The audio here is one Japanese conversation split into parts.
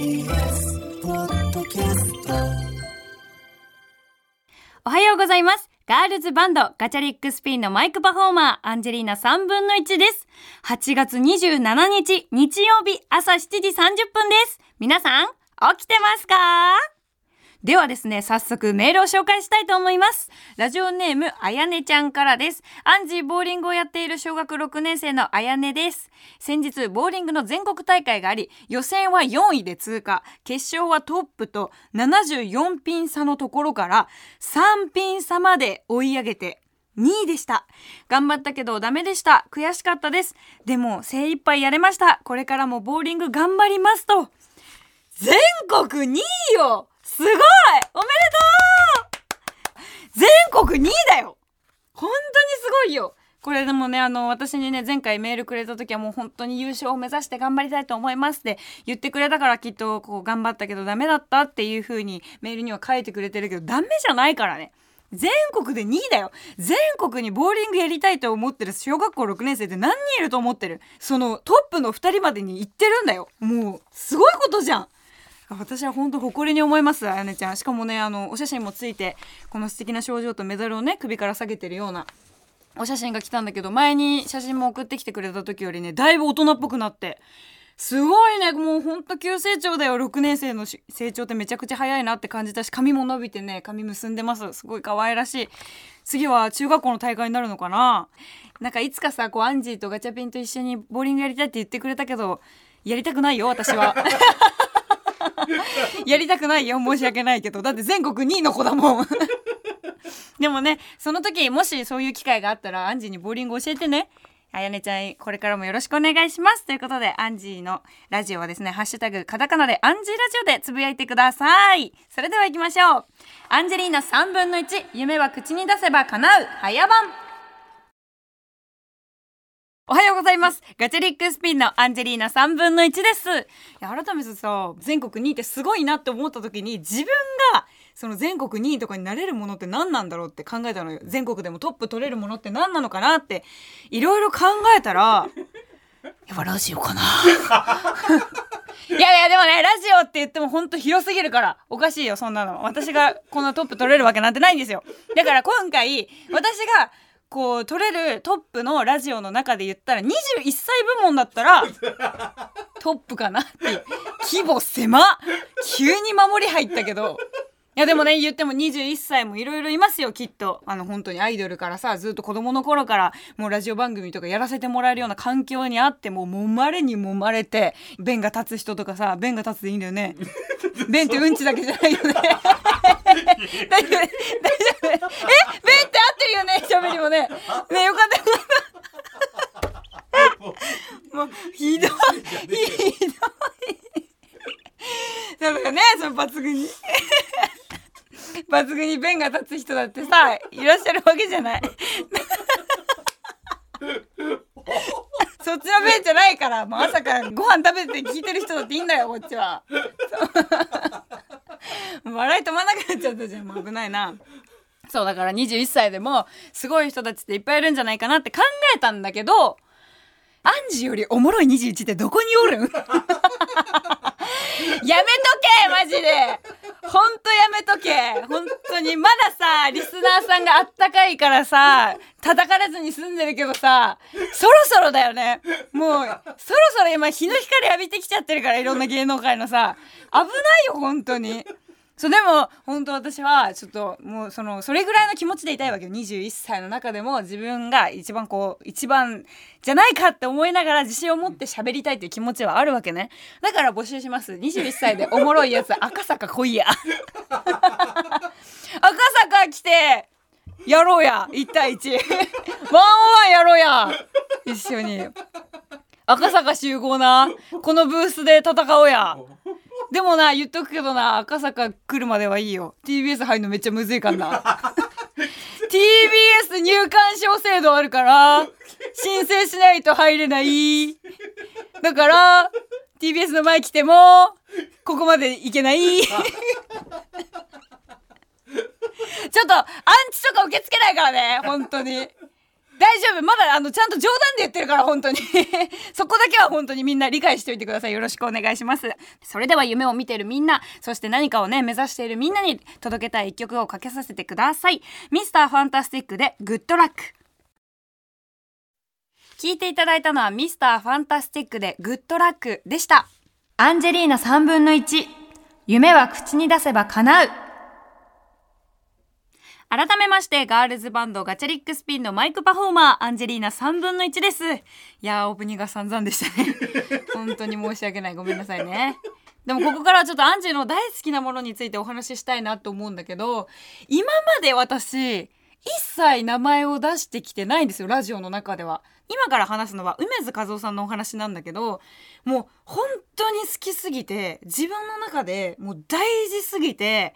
TBS ポッドキャストおはようございます。ガールズバンドガチャリックスピンのマイクパフォーマーアンジェリーナ3分の1です。8月27日日曜日朝7時30分です。皆さん起きてますか？ではですね、早速メールを紹介したいと思います。ラジオネーム、あやねちゃんからです。アンジーボーリングをやっている小学6年生のあやねです。先日、ボーリングの全国大会があり、予選は4位で通過、決勝はトップと74ピン差のところから3ピン差まで追い上げて、2位でした。頑張ったけどダメでした。悔しかったです。でも精一杯やれました。これからもボーリング頑張りますと。全国2位よすごいおめでとう全国2位だよ。本当にすごいよ。これでもねあの私にね前回メールくれた時はもう本当に優勝を目指して頑張りたいと思いますって言ってくれたからきっとこう頑張ったけどダメだったっていう風にメールには書いてくれてるけどダメじゃないからね。全国で2位だよ。全国にボーリングやりたいと思ってる小学校6年生って何人いると思ってる？そのトップの2人までに行ってるんだよ。もうすごいことじゃん。私は本当誇りに思いますあやねちゃん。しかもねあのお写真もついてこの素敵な賞状とメダルをね首から下げてるようなお写真が来たんだけど前に写真も送ってきてくれた時よりねだいぶ大人っぽくなってすごいねもうほんと急成長だよ。6年生の成長ってめちゃくちゃ早いなって感じたし髪も伸びてね髪結んでます。すごい可愛らしい。次は中学校の大会になるのかな。なんかいつかさこうアンジーとガチャピンと一緒にボーリングやりたいって言ってくれたけどやりたくないよ私は。やりたくないよ。申し訳ないけど。だって全国2位の子だもん。でもねその時もしそういう機会があったらアンジーにボーリング教えてね。あやねちゃんこれからもよろしくお願いします。ということでアンジーのラジオはですねハッシュタグカタカナでアンジーラジオでつぶやいてください。それでは行きましょう。アンジェリーナ3分の1夢は口に出せば叶う。早番。おはようございます。ガチャリックスピンのアンジェリーナ3分の1です。いや改めてさ、全国2位ってすごいなって思った時に自分がその全国2位とかになれるものって何なんだろうって考えたのよ。全国でもトップ取れるものって何なのかなっていろいろ考えたら、やっぱラジオかな。いやいやでもねラジオって言ってもほんと広すぎるからおかしいよそんなの私がこんなトップ取れるわけなんてないんですよだから今回私がこう取れるトップのラジオの中で言ったら21歳部門だったら トップかなって。規模狭っ。急に守り入ったけどいやでもね言っても21歳もいろいろいますよきっと。あの本当にアイドルからさずっと子供の頃からもうラジオ番組とかやらせてもらえるような環境にあってもう揉まれに揉まれて弁が立つ人とかさ弁が立つでいいんだよね。弁ってうんちだけじゃないよね。大丈夫。大丈夫。え？弁って合ってるよね？喋りもね。ねよかった。よかったもうひどい。ひどいだからねその抜群に。抜群に弁が立つ人だってさいらっしゃるわけじゃない。そっちの弁じゃないからもう朝からご飯食べて聞いてる人だっていいんだよこっちは。笑い止まなくなっちゃったじゃんもう危ないな。そうだから21歳でもすごい人たちっていっぱいいるんじゃないかなって考えたんだけどアンジよりおもろい21ってどこにおるん？やめとけマジで。ほんとやめとけ。本当にまださリスナーさんがあったかいからさ叩かれずに済んでるけどさそろそろだよね。もうそろそろ今日の光浴びてきちゃってるからいろんな芸能界のさ。危ないよ本当に。そうでも本当私はちょっともうそのそれぐらいの気持ちでいたいわけよ。21歳の中でも自分が一番こう一番じゃないかって思いながら自信を持って喋りたいっていう気持ちはあるわけね。だから募集します。21歳でおもろいやつ赤坂来いや。赤坂来てやろうや。1対1ワンワンやろうや。一緒に。赤坂集合な。このブースで戦おうやでもな言っとくけどな赤坂来るまではいいよ。TBS 入るのめっちゃむずいからな。TBS 入館証制度あるから申請しないと入れない。だから TBS の前来てもここまで行けない。ちょっとアンチとか受け付けないからね本当に大丈夫。まだあのちゃんと冗談で言ってるから本当に。そこだけは本当にみんな理解しておいてください。よろしくお願いします。それでは夢を見ているみんなそして何かをね目指しているみんなに届けたい一曲をかけさせてください。ミスターファンタスティックでグッドラック。聞いていただいたのはミスターファンタスティックでグッドラックでした。アンジェリーナ3分の1夢は口に出せば叶う。改めましてガールズバンドガチャリックスピンのマイクパフォーマーアンジェリーナ3分の1です。いやーオープニングが散々でしたね。本当に申し訳ない。ごめんなさいね。でもここからはちょっとアンジェの大好きなものについてお話ししたいなと思うんだけど今まで私一切名前を出してきてないんですよラジオの中では。今から話すのは梅津和夫さんのお話なんだけどもう本当に好きすぎて自分の中でもう大事すぎて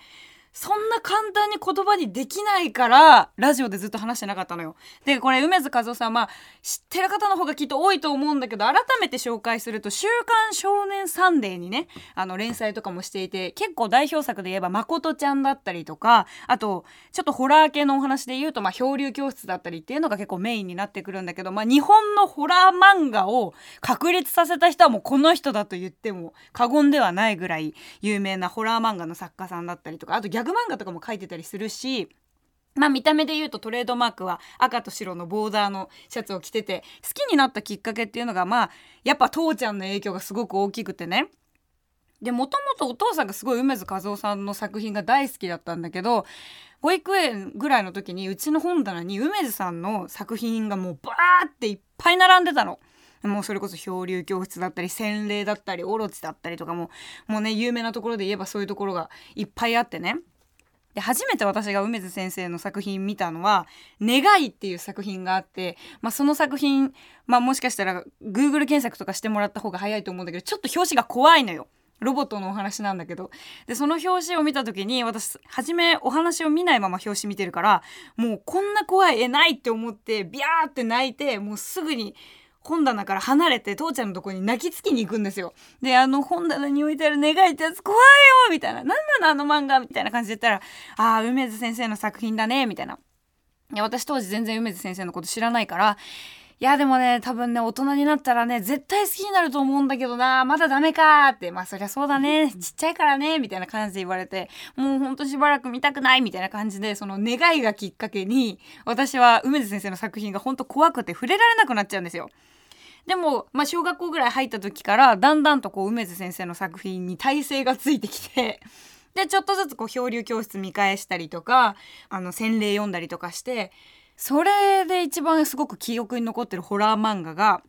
そんな簡単に言葉にできないからラジオでずっと話してなかったのよ。でこれ梅津和夫さんまあ知ってる方の方がきっと多いと思うんだけど改めて紹介すると「週刊少年サンデー」にねあの連載とかもしていて結構代表作で言えば「まことちゃん」だったりとかあとちょっとホラー系のお話で言うと、まあ、漂流教室だったりっていうのが結構メインになってくるんだけど、まあ、日本のホラー漫画を確立させた人はもうこの人だと言っても過言ではないぐらい有名なホラー漫画の作家さんだったりとかあとギャグ漫画とかも書いてたりするしまあ見た目で言うとトレードマークは赤と白のボーダーのシャツを着てて好きになったきっかけっていうのがまあやっぱ父ちゃんの影響がすごく大きくてねでもともとお父さんがすごい梅津和夫さんの作品が大好きだったんだけど保育園ぐらいの時にうちの本棚に梅津さんの作品がもうバーっていっぱい並んでたの。もうそれこそ漂流教室だったり洗礼だったりオロチだったりとかももうね有名なところで言えばそういうところがいっぱいあってねで初めて私が梅津先生の作品見たのは「願い」っていう作品があって、まあ、その作品、まあ、もしかしたら Google 検索とかしてもらった方が早いと思うんだけどちょっと表紙が怖いのよ。ロボットのお話なんだけどでその表紙を見た時に私初めお話を見ないまま表紙見てるからもうこんな怖い絵ないって思ってビャーって泣いてもうすぐに本棚から離れて父ちゃんのとこに泣きつきに行くんですよ。であの本棚に置いてある願いってやつ怖いよみたいな「何なのあの漫画」みたいな感じで言ったら「ああ梅津先生の作品だね」みたいな。いや私当時全然梅津先生のこと知らないからいやでもね多分ね大人になったらね絶対好きになると思うんだけどなまだダメかってまあそりゃそうだねちっちゃいからねみたいな感じで言われてもうほんとしばらく見たくないみたいな感じでその願いがきっかけに私は梅津先生の作品がほんと怖くて触れられなくなっちゃうんですよ。でも、まあ、小学校ぐらい入った時からだんだんとこう梅津先生の作品に体勢がついてきて でちょっとずつこう漂流教室見返したりとかあの洗礼読んだりとかしてそれで一番すごく記憶に残ってるホラー漫画が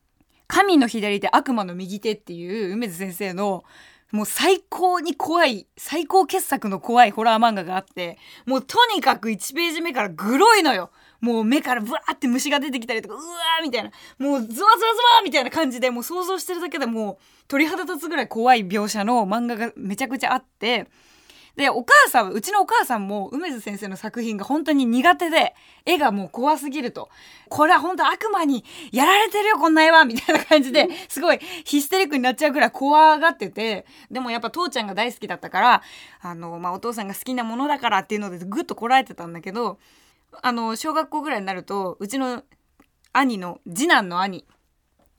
「神の左手悪魔の右手」っていう梅津先生のもう最高に怖い最高傑作の怖いホラー漫画があってもうとにかく1ページ目からグロいのよ。もう目からブワーって虫が出てきたりとかうわーみたいな。もうズワズワズワーみたいな感じでもう想像してるだけでもう鳥肌立つぐらい怖い描写の漫画がめちゃくちゃあって。でお母さんうちのお母さんも梅津先生の作品が本当に苦手で絵がもう怖すぎると。これは本当悪魔にやられてるよこんな絵はみたいな感じですごいヒステリックになっちゃうぐらい怖がってて。でもやっぱ父ちゃんが大好きだったからあの、まあ、お父さんが好きなものだからっていうのでぐっとこらえてたんだけどあの小学校ぐらいになるとうちの兄の次男の兄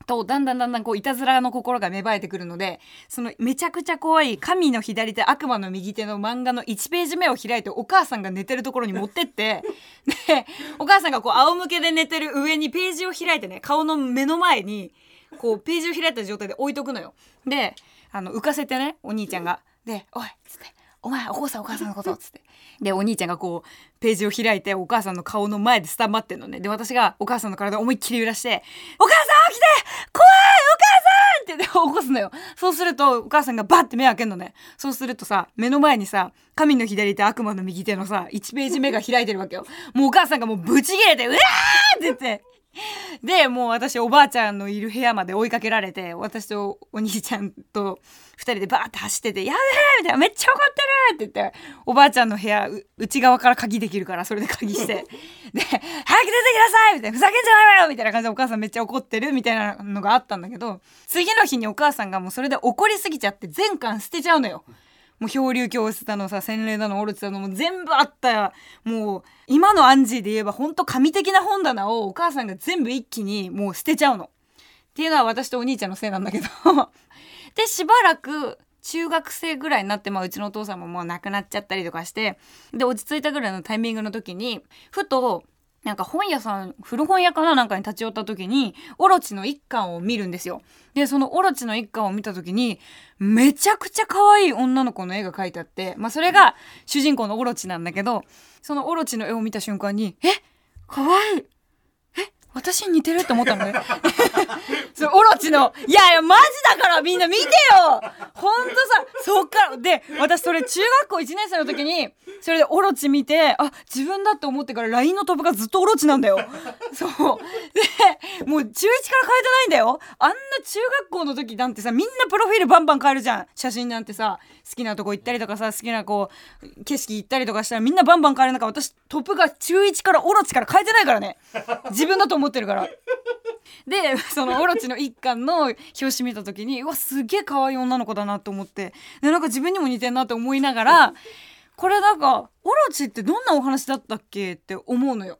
とだんだんだんだんこういたずらの心が芽生えてくるのでそのめちゃくちゃ怖い神の左手悪魔の右手の漫画の1ページ目を開いてお母さんが寝てるところに持ってって でお母さんがこう仰向けで寝てる上にページを開いてね顔の目の前にこうページを開いた状態で置いとくのよ。であの浮かせてねお兄ちゃんが。で「おい」っつって「お前お父さんお母さんのこと」っつって。でお兄ちゃんがこうページを開いてお母さんの顔の前でスタンバってんのねで私がお母さんの体を思いっきり揺らして「お母さん起きて怖いお母さん!」って起こすのよそうするとお母さんがバッて目開けんのねそうするとさ目の前にさ神の左手悪魔の右手のさ1ページ目が開いてるわけよもうお母さんがもうブチギレて「うわー!」って言ってでもう私おばあちゃんのいる部屋まで追いかけられて私とお兄ちゃんと2人でバーって走ってて「やべえ!」みたいな「めっちゃ怒ってる!」って言っておばあちゃんの部屋内側から鍵できるからそれで鍵してで「早く出てきなさい!」みたいな「ふざけんじゃないわよ!」みたいな感じでお母さんめっちゃ怒ってるみたいなのがあったんだけど次の日にお母さんがもうそれで怒りすぎちゃって全巻捨てちゃうのよ。もう漂流教室だのさ洗礼だのオルチだのも全部あったよもう今のアンジーで言えばほんと神的な本棚をお母さんが全部一気にもう捨てちゃうの。っていうのは私とお兄ちゃんのせいなんだけど でしばらく中学生ぐらいになって、まあ、うちのお父さんももう亡くなっちゃったりとかしてで落ち着いたぐらいのタイミングの時にふとなんか本屋さん古本屋かななんかに立ち寄った時にオロチの一巻を見るんですよ。でそのオロチの一巻を見た時にめちゃくちゃ可愛い女の子の絵が描いてあってまあそれが主人公のオロチなんだけどそのオロチの絵を見た瞬間に「え？可愛い私似てるって思ったのね。そオロチの、いやいや、マジだからみんな見てよほんとさ、そっから、で、私それ中学校1年生の時に、それでオロチ見て、あ、自分だって思ってから LINE のトップがずっとオロチなんだよ。そう。で、もう中1から変えてないんだよ。あんな中学校の時なんてさ、みんなプロフィールバンバン変えるじゃん。写真なんてさ、好きなとこ行ったりとかさ、好きなこう、景色行ったりとかしたらみんなバンバン変える中、私トップが中1からオロチから変えてないからね。自分だと思ってるから。でそのオロチの一巻の表紙見た時にうわすげえ可愛い女の子だなと思ってでなんか自分にも似てんなって思いながらこれなんかオロチってどんなお話だったっけって思うのよ。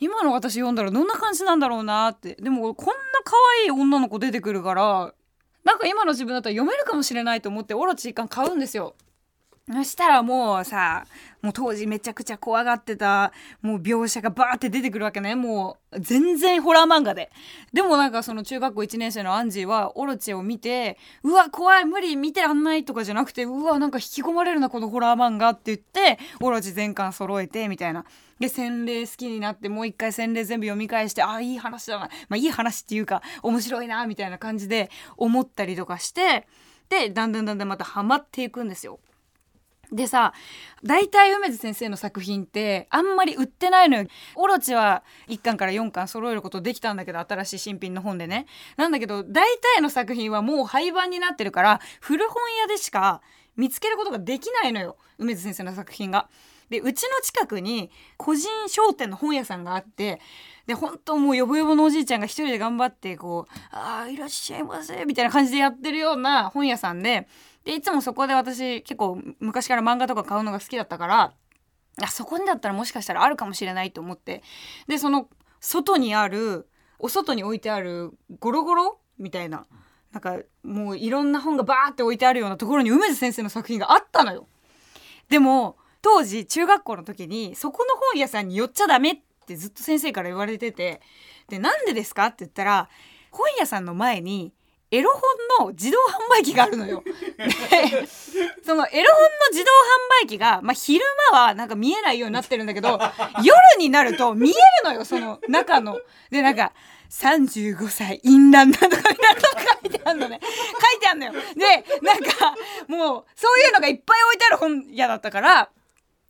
今の私読んだらどんな感じなんだろうなってでもこんな可愛い女の子出てくるからなんか今の自分だったら読めるかもしれないと思ってオロチ一巻買うんですよ。そしたらもうさもう当時めちゃくちゃ怖がってたもう描写がバーって出てくるわけね。もう全然ホラー漫画で。でもなんかその中学校1年生のアンジーはオロチを見てうわ怖い無理見てらんないとかじゃなくてうわなんか引き込まれるなこのホラー漫画って言ってオロチ全巻揃えてみたいな。で洗礼好きになってもう一回洗礼全部読み返してああいい話だな。まあいい話っていうか面白いなみたいな感じで思ったりとかしてでだんだんだんだんまたハマっていくんですよ。でさ大体梅津先生の作品ってあんまり売ってないのよ。オロチは1巻から4巻揃えることできたんだけど新しい新品の本でね。なんだけど大体の作品はもう廃盤になってるから古本屋でしか見つけることができないのよ梅津先生の作品が。でうちの近くに個人商店の本屋さんがあってで本当もうよぼよぼのおじいちゃんが一人で頑張ってこう「ああいらっしゃいませ」みたいな感じでやってるような本屋さんででいつもそこで私結構昔から漫画とか買うのが好きだったからあそこにだったらもしかしたらあるかもしれないと思ってでその外にあるお外に置いてあるゴロゴロ？みたいななんかもういろんな本がバーって置いてあるようなところに梅津先生の作品があったのよ。でも当時中学校の時にそこの本屋さんに寄っちゃダメってずっと先生から言われててでなんでですかって言ったら本屋さんの前にエロ本の自動販売機があるのよ。でそのエロ本の自動販売機が、まあ、昼間はなんか見えないようになってるんだけど夜になると見えるのよその中の。でなんか35歳淫乱だとかみたいなの書いてあるのね書いてあるのよ。でなんかもうそういうのがいっぱい置いてある本屋だったから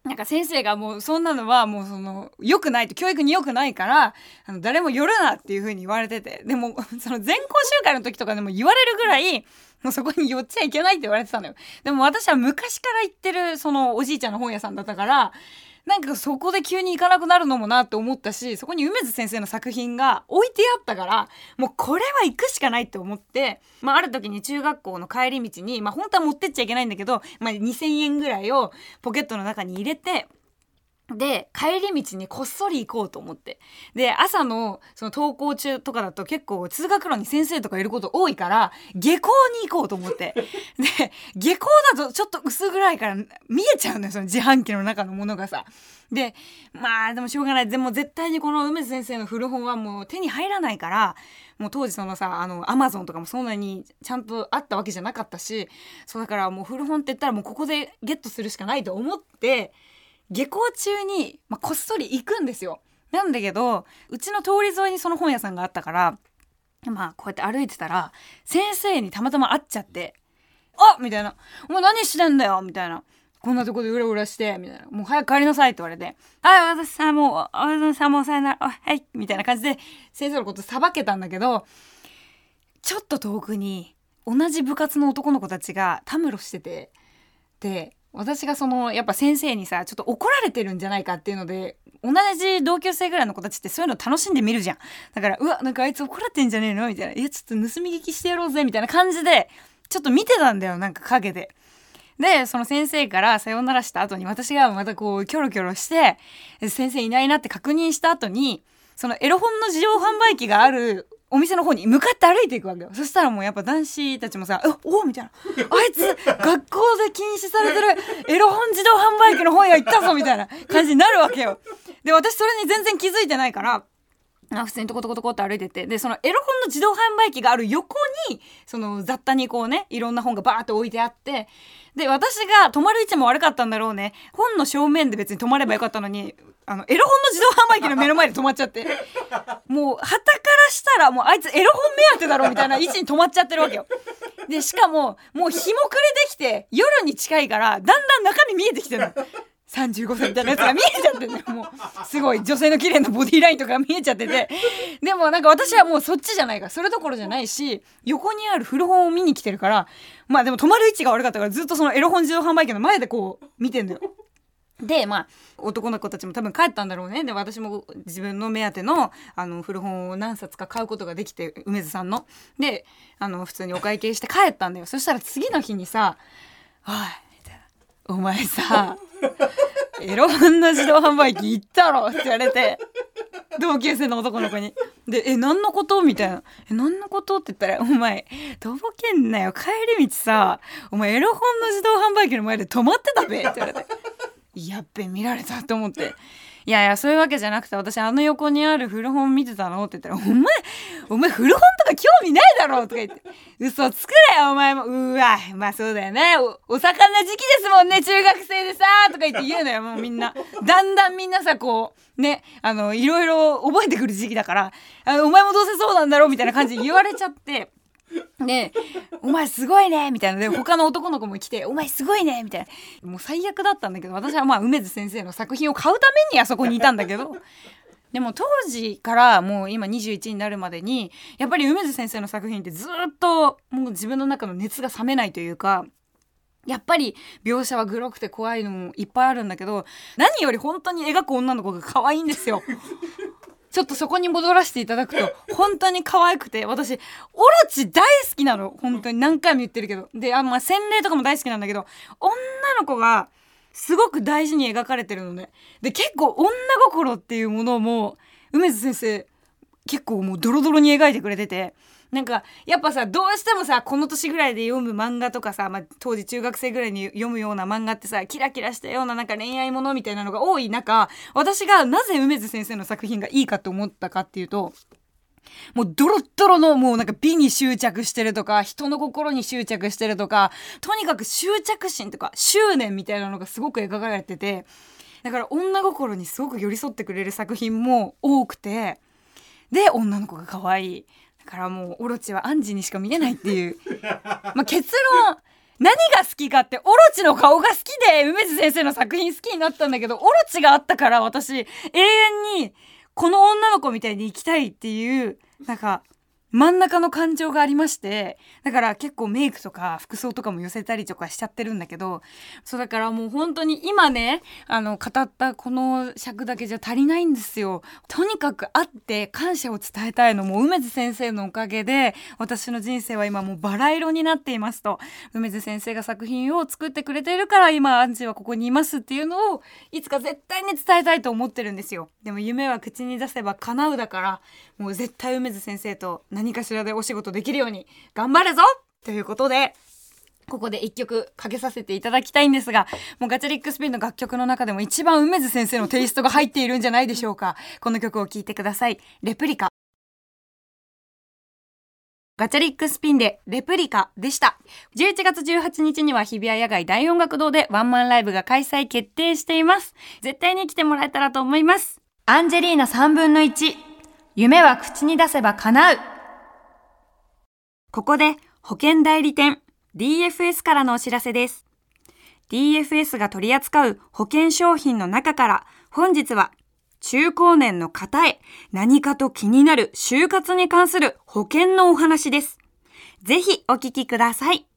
なんか先生がもうそんなのはもうその良くないと教育に良くないからあの誰も寄るなっていう風に言われてて。でもその全校集会の時とかでも言われるぐらいもうそこに寄っちゃいけないって言われてたのよ。でも私は昔から行ってるそのおじいちゃんの本屋さんだったからなんかそこで急に行かなくなるのもなって思ったしそこに梅津先生の作品が置いてあったからもうこれは行くしかないって思って、まあ、ある時に中学校の帰り道に、まあ、本当は持ってっちゃいけないんだけど、まあ、2,000円ぐらいをポケットの中に入れてで帰り道にこっそり行こうと思ってで朝のその登校中とかだと結構通学路に先生とかいること多いから下校に行こうと思ってで下校だとちょっと薄暗いから見えちゃうのよその自販機の中のものがさ。でまあでもしょうがないでも絶対にこの梅津先生の古本はもう手に入らないからもう当時そのさあのアマゾンとかもそんなにちゃんとあったわけじゃなかったしそうだからもう古本って言ったらもうここでゲットするしかないと思って。下校中に、まあ、こっそり行くんですよ。なんだけどうちの通り沿いにその本屋さんがあったからまあこうやって歩いてたら先生にたまたま会っちゃって「あみたいな「お前何してんだよ」みたいな。こんなとこでうらうらして、みたいな。もう早く帰りなさいって言われて。はい、私さ、もう、私さ、もうさよなら、はい、みたいな感じで、先生のことさばけたんだけど、ちょっと遠くに、同じ部活の男の子たちがたむろしてて、で、私がそのやっぱ先生にさちょっと怒られてるんじゃないかっていうので同じ同級生ぐらいの子たちってそういうの楽しんで見るじゃん。だからうわなんかあいつ怒られてんじゃねえの？みたいな「いやちょっと盗み聞きしてやろうぜ」みたいな感じでちょっと見てたんだよなんか陰で。でその先生からさようならした後に私がまたこうキョロキョロして先生いないなって確認した後にそのエロ本の自動販売機があるお店の方に向かって歩いていくわけよ。そしたらもうやっぱ男子たちもさ「おおみたいな「あいつ学校で禁止されてるエロ本自動販売機の方へ行ったぞ」みたいな感じになるわけよ。で私それに全然気づいてないから普通にトコトコトコって歩いてて。でそのエロ本の自動販売機がある横にその雑多にこうねいろんな本がバーって置いてあって。で私が止まる位置も悪かったんだろうね。本の正面で別に止まればよかったのにあのエロ本の自動販売機の目の前で止まっちゃってもう旗からしたらもうあいつエロ本目当てだろみたいな位置に止まっちゃってるわけよ。でしかももう日も暮れてきて夜に近いからだんだん中身見えてきてるの。35歳みたいなやつが見えちゃってんねもうすごい女性の綺麗なボディラインとか見えちゃっててでもなんか私はもうそっちじゃないからそれどころじゃないし横にある古本を見に来てるからまあでも止まる位置が悪かったからずっとそのエロ本自動販売機の前でこう見てんだよ。でまあ男の子たちも多分帰ったんだろうねで私も自分の目当てのあの古本を何冊か買うことができて梅津さんのであの普通にお会計して帰ったんだよそしたら次の日にさ「おい」みたいな「お前さエロ本の自動販売機行ったろ」って言われて同級生の男の子に。で「え何のこと?」みたいな「え何のこと?」って言ったら「お前とぼけんなよ帰り道さお前エロ本の自動販売機の前で止まってたべ」って言われて。やっべ見られたと思って「いやいやそういうわけじゃなくて私あの横にある古本見てたの?」って言ったら「お前お前古本とか興味ないだろ」とか言って「嘘つくなよお前もうわまあそうだよねおお盛んな時期ですもんね中学生でさ」とか言って言うのよもうみんなだんだんみんなさこうねあのいろいろ覚えてくる時期だからあお前もどうせそうなんだろうみたいな感じで言われちゃって。で「お前すごいね」みたいなで他の男の子も来て「お前すごいね」みたいなもう最悪だったんだけど私はまあ梅津先生の作品を買うためにあそこにいたんだけど でも当時からもう今21になるまでにやっぱり梅津先生の作品ってずっともう自分の中の熱が冷めないというか。やっぱり描写はグロくて怖いのもいっぱいあるんだけど何より本当に描く女の子が可愛いんですよ。ちょっとそこに戻らせていただくと 本当に可愛くて私オロチ大好きなの。本当に何回も言ってるけど。であのまあ洗礼とかも大好きなんだけど女の子がすごく大事に描かれてるのね。で結構女心っていうものも梅津先生結構もうドロドロに描いてくれててなんかやっぱさどうしてもさこの年ぐらいで読む漫画とかさ、まあ、当時中学生ぐらいに読むような漫画ってさキラキラしたようななんか恋愛ものみたいなのが多い中私がなぜ梅津先生の作品がいいかと思ったかっていうともうドロッドロのもうなんか美に執着してるとか人の心に執着してるとかとにかく執着心とか執念みたいなのがすごく描かれててだから女心にすごく寄り添ってくれる作品も多くてで女の子が可愛い。からもうオロチはアンジにしか見えないっていう。まあ結論。何が好きかってオロチの顔が好きで梅津先生の作品好きになったんだけどオロチがあったから私永遠にこの女の子みたいに生きたいっていうなんか真ん中の感情がありましてだから結構メイクとか服装とかも寄せたりとかしちゃってるんだけどそうだからもう本当に今ねあの語ったこの尺だけじゃ足りないんですよ。とにかく会って感謝を伝えたいのも梅津先生のおかげで私の人生は今もうバラ色になっていますと。梅津先生が作品を作ってくれているから今アンジーはここにいますっていうのをいつか絶対に伝えたいと思ってるんですよ。でも夢は口に出せば叶うだからもう絶対梅津先生と何かしらでお仕事できるように頑張るぞということでここで一曲かけさせていただきたいんですが、もうガチャリックスピンの楽曲の中でも一番梅津先生のテイストが入っているんじゃないでしょうか。この曲を聴いてください。レプリカ。ガチャリックスピンでレプリカでした。11月18日には日比谷野外大音楽堂でワンマンライブが開催決定しています。絶対に来てもらえたらと思います。アンジェリーナ3分の1。夢は口に出せば叶う。ここで保険代理店 DFS からのお知らせです。DFS が取り扱う保険商品の中から本日は中高年の方へ何かと気になる就活に関する保険のお話です。ぜひお聞きください。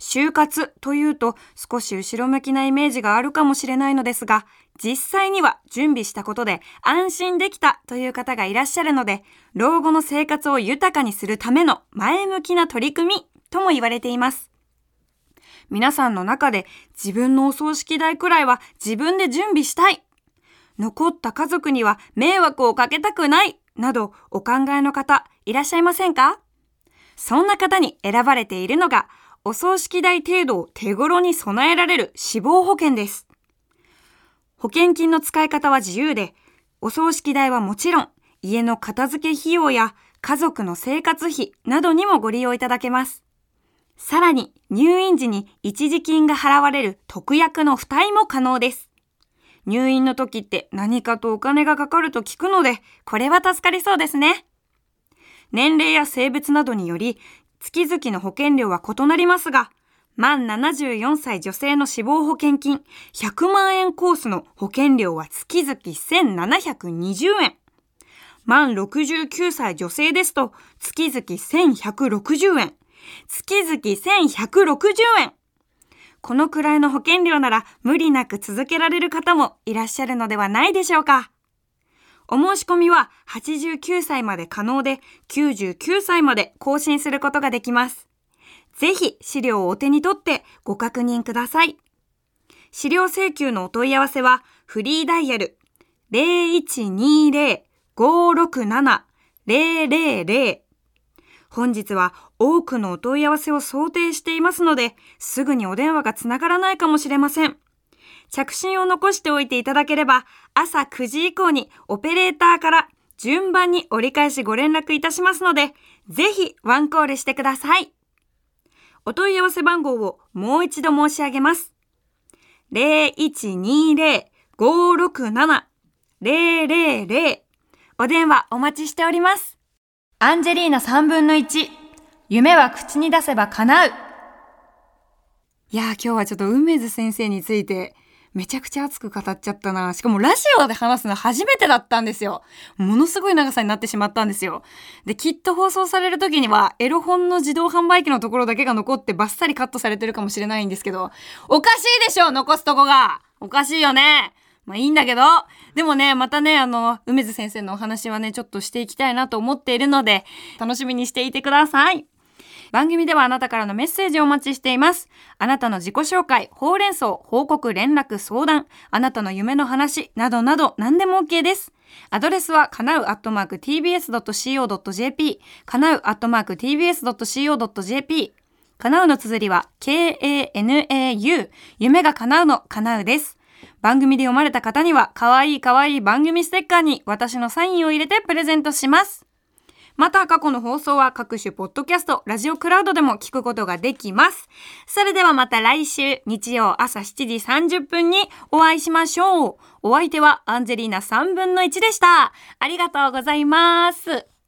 就活というと少し後ろ向きなイメージがあるかもしれないのですが、実際には準備したことで安心できたという方がいらっしゃるので、老後の生活を豊かにするための前向きな取り組みとも言われています。皆さんの中で自分のお葬式代くらいは自分で準備したい。残った家族には迷惑をかけたくない。などお考えの方いらっしゃいませんか？そんな方に選ばれているのがお葬式代程度を手頃に備えられる死亡保険です。保険金の使い方は自由で、お葬式代はもちろん家の片付け費用や家族の生活費などにもご利用いただけます。さらに入院時に一時金が払われる特約の付帯も可能です。入院の時って何かとお金がかかると聞くので、これは助かりそうですね。年齢や性別などにより、月々の保険料は異なりますが、満74歳女性の死亡保険金100万円コースの保険料は月々1720円。満69歳女性ですと月々1160円。月々1160円。このくらいの保険料なら無理なく続けられる方もいらっしゃるのではないでしょうか。お申し込みは89歳まで可能で99歳まで更新することができます。ぜひ資料をお手に取ってご確認ください。資料請求のお問い合わせはフリーダイヤル0120-567-000本日は多くのお問い合わせを想定していますので、すぐにお電話がつながらないかもしれません。着信を残しておいていただければ、朝9時以降にオペレーターから順番に折り返しご連絡いたしますので、ぜひワンコールしてください。お問い合わせ番号をもう一度申し上げます。0120-567-000お電話お待ちしております。アンジェリーナ3分の1夢は口に出せば叶ういやー今日はちょっと梅津先生についてめちゃくちゃ熱く語っちゃったな。しかもラジオで話すの初めてだったんですよ。ものすごい長さになってしまったんですよ。で、きっと放送される時にはエロ本の自動販売機のところだけが残ってバッサリカットされてるかもしれないんですけど、おかしいでしょ残すとこがおかしいよねまあいいんだけど、でもね、またね、あの、梅津先生のお話はね、ちょっとしていきたいなと思っているので、楽しみにしていてください。番組ではあなたからのメッセージをお待ちしています。あなたの自己紹介、ほうれん草、報告、連絡、相談、あなたの夢の話、などなど何でも OK です。アドレスは、かなうアットマーク tbs.co.jp、かなうアットマーク tbs.co.jp、かなうの綴りは、k-a-n-a-u、夢が叶うのかなうです。番組で読まれた方には、かわいいかわいい番組ステッカーに私のサインを入れてプレゼントします。また過去の放送は各種ポッドキャスト、ラジオクラウドでも聞くことができます。それではまた来週日曜朝7時30分にお会いしましょう。お相手はアンジェリーナ3分の1でした。ありがとうございます。